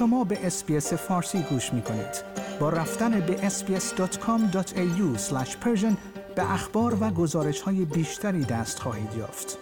شما به SBS فارسی گوش می کنید. با رفتن به sbs.com.au به اخبار و گزارش های بیشتری دست خواهید یافت.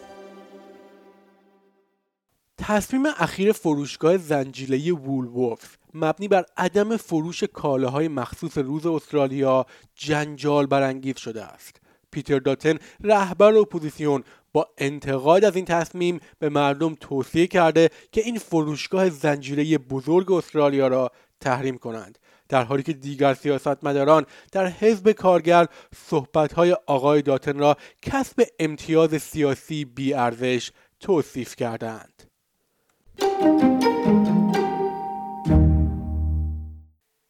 تصمیم اخیر فروشگاه زنجیره وولورف مبنی بر عدم فروش کالاهای مخصوص روز استرالیا جنجال برانگیز شده است. پیتر داتن رهبر اپوزیسیون با انتقاد از این تصمیم به مردم توصیه کرده که این فروشگاه زنجیره بزرگ استرالیا را تحریم کنند در حالی که دیگر سیاستمداران در حزب کارگر صحبتهای آقای داتن را کسب امتیاز سیاسی بیارزش توصیف کردند.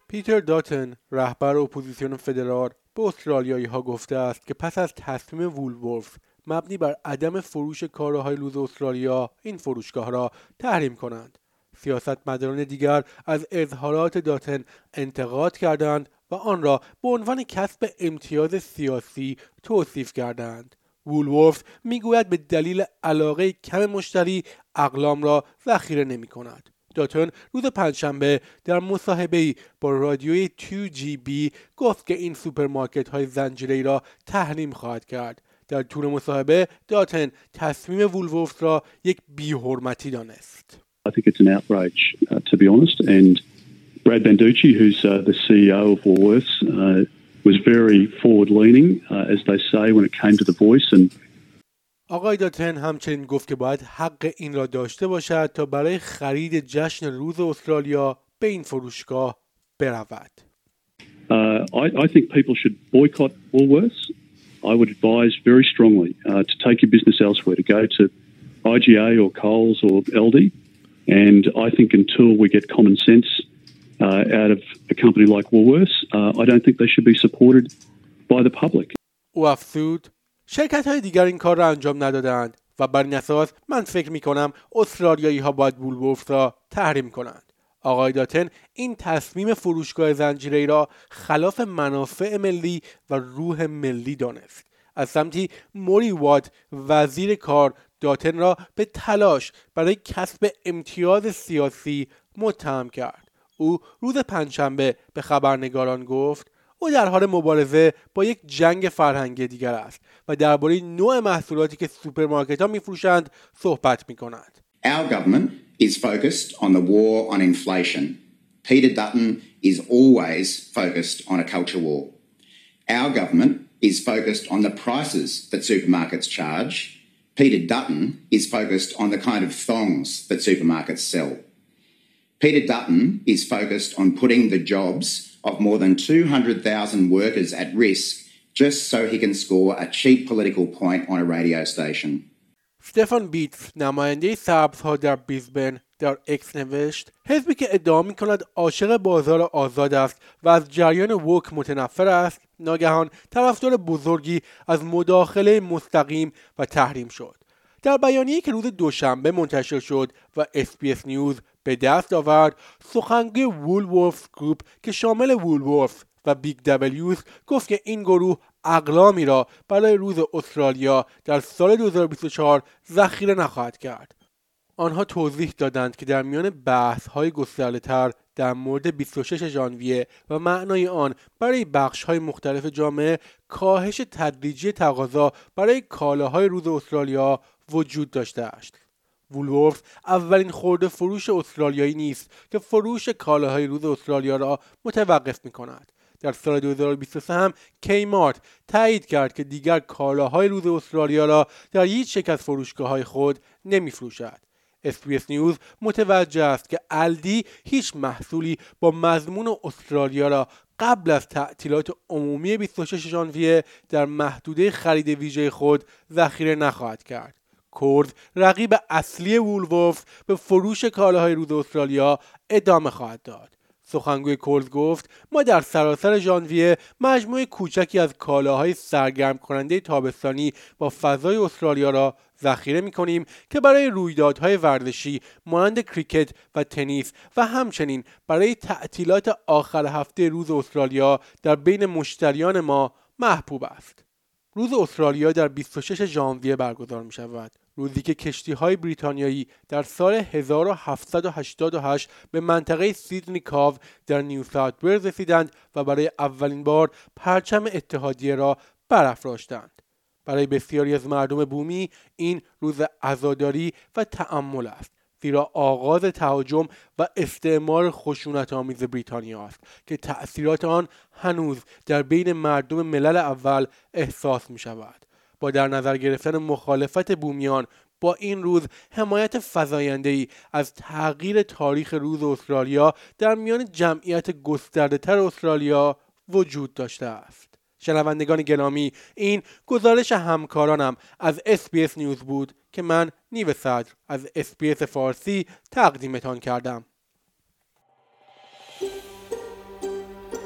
پیتر داتن رهبر اپوزیسیون فدرال به استرالیایی ها گفته است که پس از تصمیم وولورف مبنی بر عدم فروش کالاهای روز استرالیا این فروشگاه را تحریم کنند سیاستمداران دیگر از اظهارات داتن انتقاد کردند و آن را به عنوان کسب امتیاز سیاسی توصیف کردند وولورف می‌گوید به دلیل علاقه کم مشتری اقلام را ذخیره نمی کند. داتون روز پنجشنبه در مصاحبه با رادیوی 2GB گفت که این سوپرمارکت های زنجیره را تحریم خواهد کرد در طول مصاحبه داتن تصمیم وولورف را یک بیحرمتی دانست I think it's an outrage, uh, to be honest. And Brad Banducci, who's uh, the CEO of Woolworths, uh, was very forward-leaning, uh, as they say, when it came to the voice. And آقای داتن همچنین گفت که باید حق این را داشته باشد تا برای خرید جشن روز استرالیا به این فروشگاه برود. Uh, I, I think people should boycott Woolworths. I would advise very strongly uh, to take your business elsewhere, to go to IGA or Coles or Aldi. And I think until we get common sense uh, out of a company like Woolworths, uh, I don't think they should be supported by the public. او افزود شرکت های دیگر این کار را انجام ندادند و بر این اساس من فکر می کنم استرالیایی ها باید وولورف را تحریم کنند. آقای داتن این تصمیم فروشگاه زنجیره را خلاف منافع ملی و روح ملی دانست. از سمتی موری وات وزیر کار داتن را به تلاش برای کسب امتیاز سیاسی متهم کرد. او روز پنجشنبه به خبرنگاران گفت او در حال مبارزه با یک جنگ فرهنگی دیگر است و درباره نوع محصولاتی که سوپرمارکت ها میفروشند صحبت می کند. Our government is focused on the war on inflation. Peter Dutton is always focused on a culture war. Our government is focused on the prices that supermarkets charge. Peter Dutton is focused on the kind of thongs that supermarkets sell. Peter Dutton is focused on putting the jobs of more than 200,000 workers at risk just so he can score a cheap political point on a radio station. ستفان بیتس نماینده سبزها در بریزبن در X نوشت حزبی که ادعا می کند عاشق بازار آزاد است و از جریان woke متنفر است ناگهان طرفدار بزرگی از مداخله مستقیم و تحریم شد در بیانیه که روز دوشنبه منتشر شد و SBS News به دست آورد سخنگوی Woolworths Group که شامل وولورف و بیگ دبلیوز گفت که این گروه اقلامی را برای روز استرالیا در سال 2024 ذخیره نخواهد کرد. آنها توضیح دادند که در میان بحث های گسترده تر در مورد 26 ژانویه و معنای آن برای بخش های مختلف جامعه کاهش تدریجی تقاضا برای کالاهای روز استرالیا وجود داشته است. وولورف اولین خورده فروش استرالیایی نیست که فروش کالاهای روز استرالیا را متوقف می کند. در سال 2023 هم Kmart تایید کرد که دیگر کالاهای روز استرالیا را در هیچ یک از فروشگاه های خود نمی فروشد. SBS News متوجه است که Aldi هیچ محصولی با مضمون استرالیا را قبل از تعطیلات عمومی 26 ژانویه در محدوده خرید ویژه خود ذخیره نخواهد کرد. Coles رقیب اصلی وولوف به فروش کالاهای روز استرالیا ادامه خواهد داد. سخنگوی کورز گفت ما در سراسر ژانویه مجموعه کوچکی از کالاهای سرگرم کننده تابستانی با فضای استرالیا را ذخیره می کنیم که برای رویدادهای ورزشی مانند کریکت و تنیس و همچنین برای تعطیلات آخر هفته روز استرالیا در بین مشتریان ما محبوب است. روز استرالیا در 26 ژانویه برگزار می شود. روزی که کشتی های بریتانیایی در سال 1788 به منطقه سیدنی کاو در نیو ساوت ولز رسیدند و برای اولین بار پرچم اتحادیه را برافراشتند. برای بسیاری از مردم بومی این روز عزاداری و تأمل است زیرا آغاز تهاجم و استعمار خشونت آمیز بریتانیا است که تأثیرات آن هنوز در بین مردم ملل اول احساس می شود با در نظر گرفتن مخالفت بومیان با این روز حمایت فضاینده ای از تغییر تاریخ روز استرالیا در میان جمعیت گسترده تر استرالیا وجود داشته است. شنوندگان گرامی این گزارش همکارانم از SBS News بود که من نیو صدر از SBS فارسی تقدیمتان کردم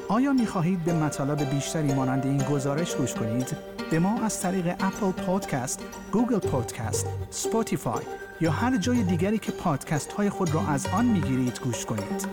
آیا می خواهید به مطالب بیشتری مانند این گزارش گوش کنید؟ به ما از طریق Apple Podcast، Google Podcast، Spotify یا هر جای دیگری که پادکست های خود را از آن می گیرید گوش کنید.